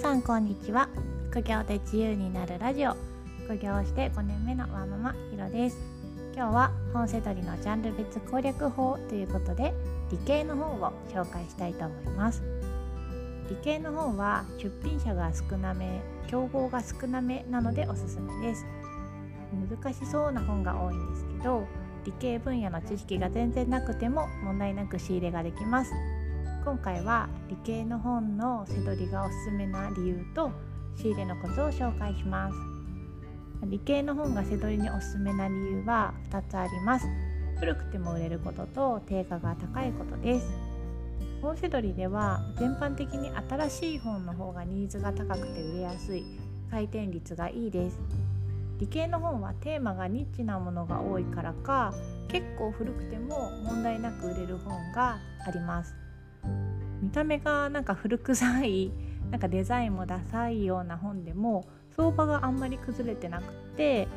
さんこんにちは。副業で自由になるラジオ。副業して5年目のワーママひろです。今日は本セドリのジャンル別攻略法ということで理系の本を紹介したいと思います。理系の本は出品者が少なめ競合が少なめなのでおすすめです。難しそうな本が多いんですけど理系分野の知識が全然なくても問題なく仕入れができます。今回は理系の本の背取りがおすすめな理由と仕入れのコツを紹介します。理系の本が背取りにおすすめな理由は2つあります。古くても売れることと定価が高いことです。本背取りでは全般的に新しい本の方がニーズが高くて売れやすい。回転率がいいです。理系の本はテーマがニッチなものが多いからか結構古くても問題なく売れる本があります。見た目がなんか古臭い なんかデザインもダサいような本でも相場があんまり崩れてなくて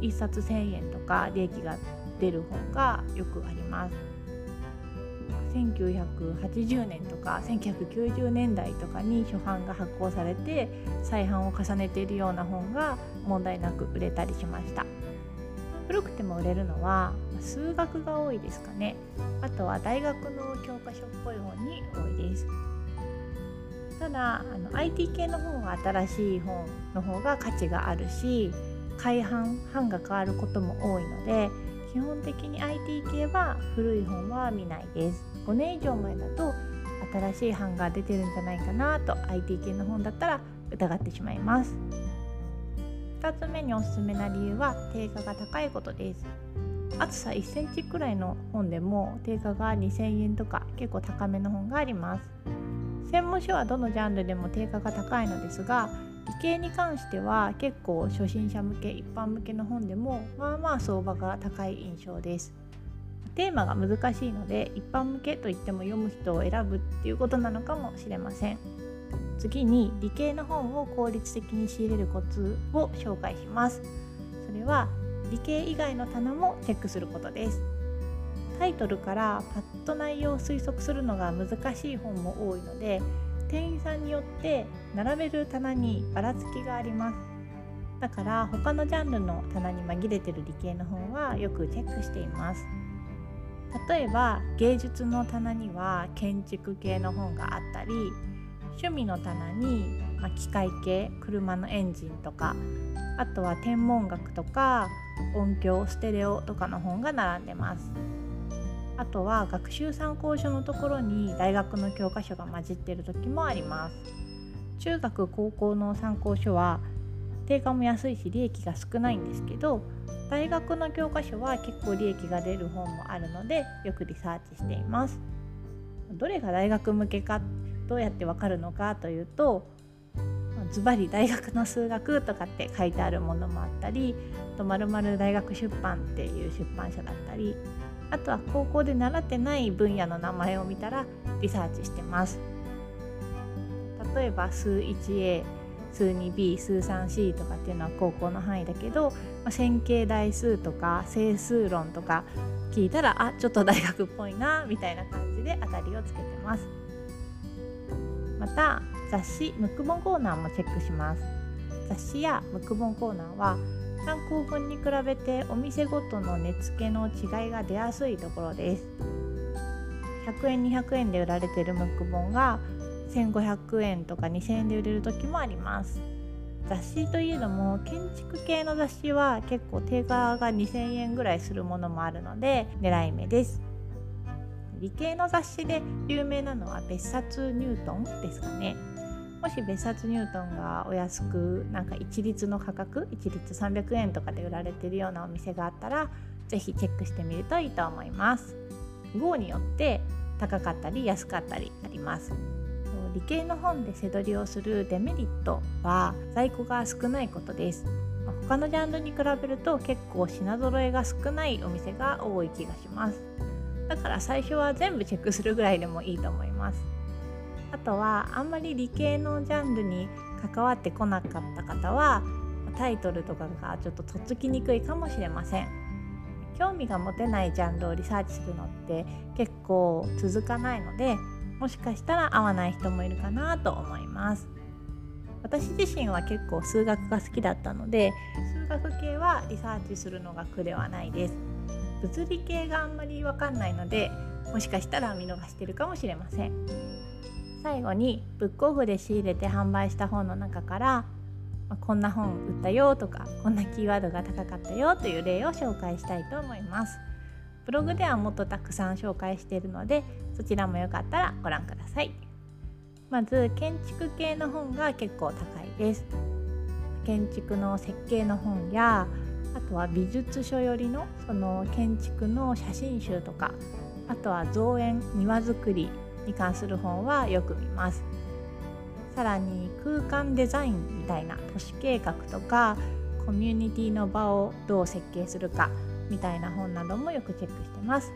1冊1,000円とか利益が出る本がよくあります。1980年とか1990年代とかに初版が発行されて再版を重ねているような本が問題なく売れたりしました。古くても売れるのは数学が多いですかね。あとは大学の教科書っぽい本に多いです。ただあの IT 系の本は新しい本の方が価値があるし改版版が変わることも多いので基本的に IT 系は古い本は見ないです。5年以上前だと新しい版が出てるんじゃないかなと IT 系の本だったら疑ってしまいます。2つ目におすすめな理由は定価が高いことです。厚さ1センチくらいの本でも定価が2000円とか結構高めの本があります。専門書はどのジャンルでも定価が高いのですが理系に関しては結構初心者向け一般向けの本でもまあまあ相場が高い印象です。テーマが難しいので一般向けといっても読む人を選ぶっていうことなのかもしれません。次に理系の本を効率的に仕入れるコツを紹介します。それは理系以外の棚もチェックすることです。タイトルからパッと内容を推測するのが難しい本も多いので店員さんによって並べる棚にばらつきがあります。だから他のジャンルの棚に紛れてる理系の本はよくチェックしています。例えば芸術の棚には建築系の本があったり趣味の棚に、まあ、機械系車のエンジンとかあとは天文学とか音響ステレオとかの本が並んでます。あとは学習参考書のところに大学の教科書が混じってる時もあります。中学高校の参考書は定価も安いし利益が少ないんですけど大学の教科書は結構利益が出る本もあるのでよくリサーチしています。どれが大学向けかどうやってわかるのかというとズバリ大学の数学とかって書いてあるものもあったりあとまるまる大学出版っていう出版社だったりあとは高校で習ってない分野の名前を見たらリサーチしてます。例えば数 1A 数 2B 数 3C とかっていうのは高校の範囲だけど、まあ、線形代数とか整数論とか聞いたらあちょっと大学っぽいなみたいな感じで当たりをつけてます。また雑誌ムック本コーナーもチェックします。雑誌やムック本コーナーは単行本に比べてお店ごとの値付けの違いが出やすいところです。100円200円で売られているムック本が1500円とか2000円で売れる時もあります。雑誌といえども建築系の雑誌は結構定価が2000円ぐらいするものもあるので狙い目です。理系の雑誌で有名なのは別冊ニュートンですかね。もし別冊ニュートンがお安くなんか一律の価格一律300円とかで売られてるようなお店があったら是非チェックしてみるといいと思います。号によって高かったり安かったりあります。理系の本で背取りをするデメリットは在庫が少ないことです。他のジャンルに比べると結構品揃えが少ないお店が多い気がします。だから最初は全部チェックするぐらいでもいいと思います。あとはあんまり理系のジャンルに関わってこなかった方はタイトルとかがちょっととっつきにくいかもしれません。興味が持てないジャンルをリサーチするのって結構続かないのでもしかしたら合わない人もいるかなと思います。私自身は結構数学が好きだったので数学系はリサーチするのが苦ではないです。物理系があんまり分かんないのでもしかしたら見逃してるかもしれません。最後にブックオフで仕入れて販売した本の中からこんな本売ったよとかこんなキーワードが高かったよという例を紹介したいと思います。ブログではもっとたくさん紹介しているのでそちらもよかったらご覧ください。まず建築系の本が結構高いです。建築の設計の本やあとは美術書よりのその建築の写真集とかあとは造園庭作りに関する本はよく見ます。さらに空間デザインみたいな都市計画とかコミュニティの場をどう設計するかみたいな本などもよくチェックしてます。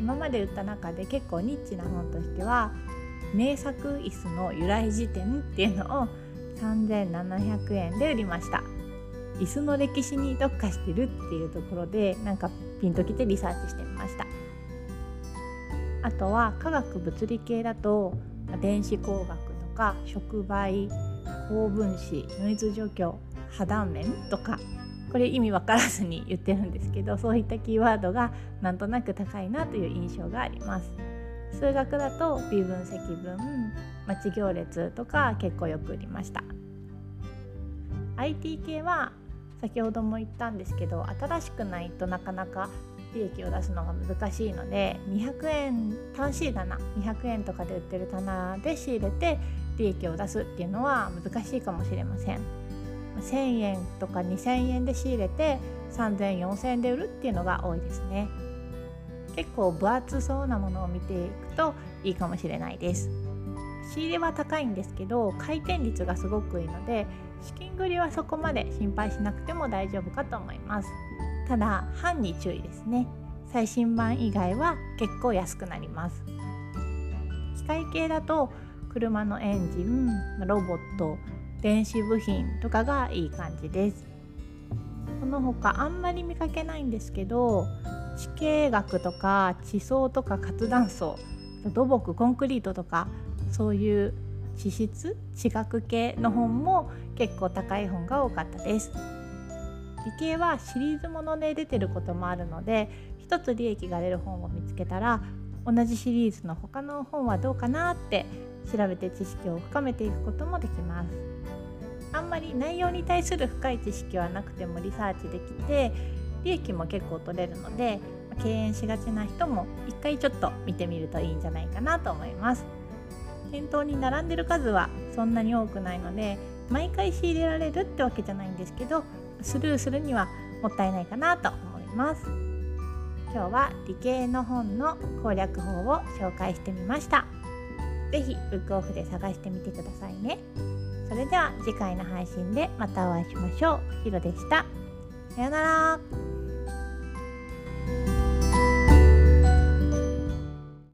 今まで売った中で結構ニッチな本としては名作椅子の由来辞典っていうのを3700円で売りました。椅子の歴史に特化してるっていうところでなんかピンときてリサーチしてみました。あとは科学物理系だと電子工学とか触媒高分子ノイズ除去破断面とかこれ意味わからずに言ってるんですけどそういったキーワードがなんとなく高いなという印象があります。数学だと微分積分待ち行列とか結構よく売りました。IT 系は先ほども言ったんですけど新しくないとなかなか利益を出すのが難しいので200円単 C 棚200円とかで売ってる棚で仕入れて利益を出すっていうのは難しいかもしれません。1000円とか2000円で仕入れて3000 4000円で売るっていうのが多いですね。結構分厚そうなものを見ていくといいかもしれないです。仕入れは高いんですけど回転率がすごくいいので資金繰りはそこまで心配しなくても大丈夫かと思います。ただ版に注意ですね。最新版以外は結構安くなります。機械系だと車のエンジンロボット電子部品とかがいい感じです。この他あんまり見かけないんですけど地形学とか地層とか活断層土木コンクリートとかそういう地質地学系の本も結構高い本が多かったです。理系はシリーズもので出てることもあるので一つ利益が出る本を見つけたら同じシリーズの他の本はどうかなって調べて知識を深めていくこともできます。あんまり内容に対する深い知識はなくてもリサーチできて利益も結構取れるので敬遠しがちな人も一回ちょっと見てみるといいんじゃないかなと思います。店頭に並んでる数はそんなに多くないので毎回仕入れられるってわけじゃないんですけどスルーするにはもったいないかなと思います。今日は理系の本の攻略法を紹介してみました。是非ブックオフで探してみてくださいね。それでは次回の配信でまたお会いしましょう。ひろでした。さようなら。